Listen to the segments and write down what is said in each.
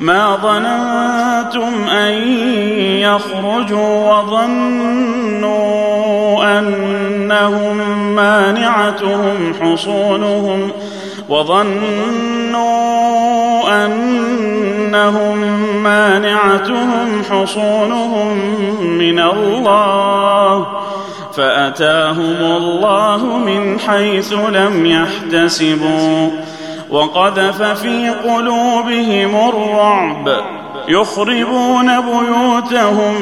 ما ظننتم أن يخرجوا وظنوا أنهم مانعتهم حصونهم وظنوا أنهم مانعتهم حصونهم من الله فأتاهم الله من حيث لم يحتسبوا وقذف في قلوبهم الرعب. يخربون بيوتهم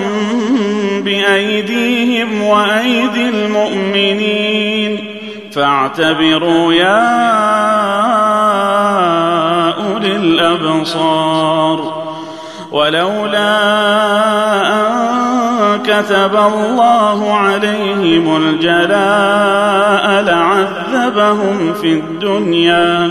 بأيديهم وأيدي المؤمنين. فاعتبروا يا أولي الأبصار. ولولا أن كتب الله عليهم الجلاء لعذبهم في الدنيا.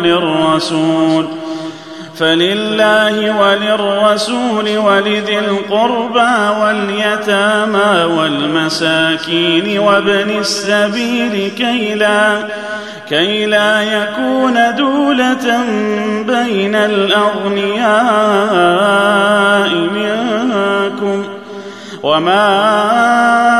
وللرسول فلله وللرسول ولذي القربى واليتامى والمساكين وابن السبيل كي لا كي لا يكون دولة بين الأغنياء منكم. وما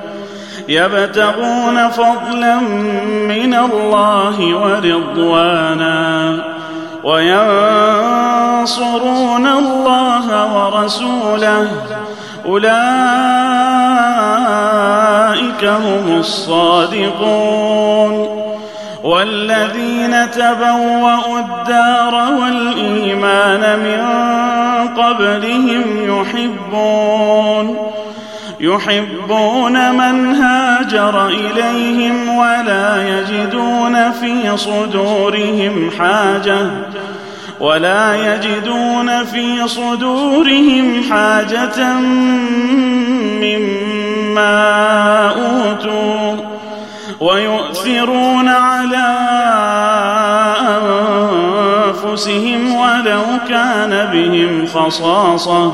يبتغون فضلا من الله ورضوانا وينصرون الله ورسوله. أولئك هم الصادقون. والذين تبوأوا الدار والإيمان من قبلهم يحبون. يحبون من هاجر إليهم ولا يجدون في صدورهم حاجة ولا يجدون في صدورهم حاجة مما أوتوا ويؤثرون على أنفسهم ولو كان بهم خصاصة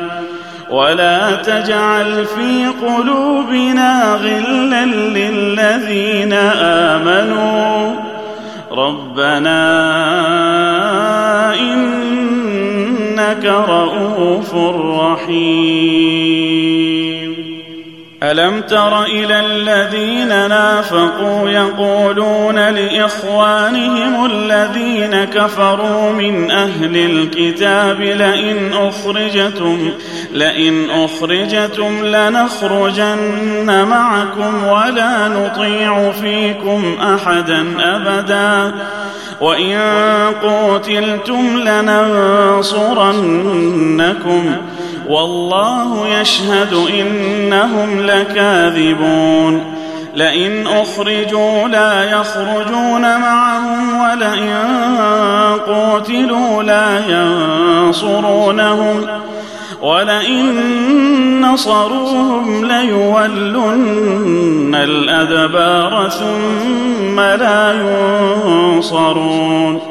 ولا تجعل في قلوبنا غلا للذين آمنوا. ربنا إنك رءوف رحيم. ألم تر إلى الذين نافقوا يقولون لإخوانهم الذين كفروا من أهل الكتاب لئن أخرجتم لئن أخرجتم لنخرجن معكم ولا نطيع فيكم أحدا أبدا وإن قوتلتم لننصرنكم والله يشهد إنهم لكاذبون. لئن أخرجوا لا يخرجون معهم ولئن قوتلوا لا ينصرونهم ولئن نصروهم ليولن الأدبار ثم لا ينصرون.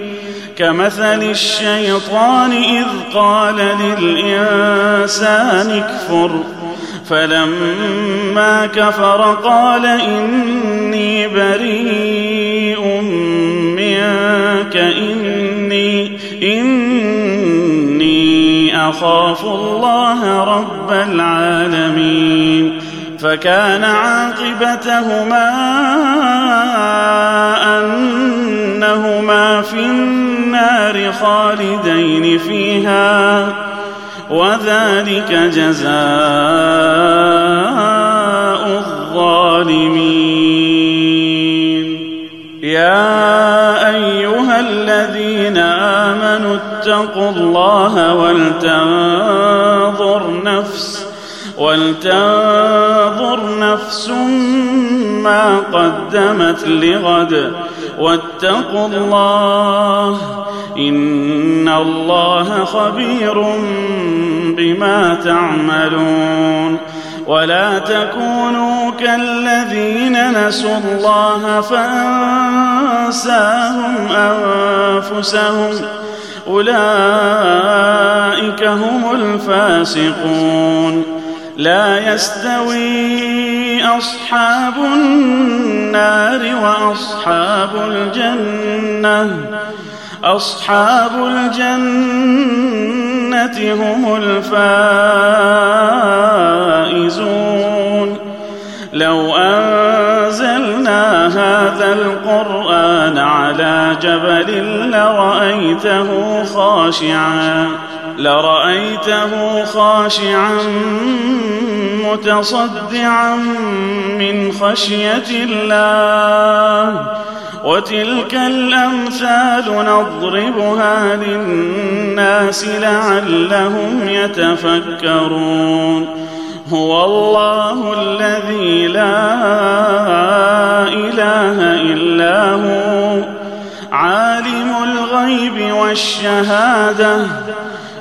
كمثل الشيطان إذ قال للإنسان اكفر. فلما كفر قال إني بريء منك إني إني أخاف الله رب العالمين. فكان عاقبتهما أنهما في النار. خالدين فيها وذلك جزاء الظالمين. يا أيها الذين آمنوا اتقوا الله ولتنظر نفس ولتنظر نفس ما قدمت لغد. واتقوا الله إن الله خبير بما تعملون ولا تكونوا كالذين نسوا الله فأنساهم أنفسهم أولئك هم الفاسقون لا يستوي أصحاب النار وأصحاب الجنة. أصحاب الجنة هم الفائزون. لو أنزلنا هذا القرآن على جبل لرأيته خاشعا لرأيته خاشعا متصدعا من خشية الله. وتلك الأمثال نضربها للناس لعلهم يتفكرون. هو الله الذي لا إله إلا هو. عالم الغيب والشهادة.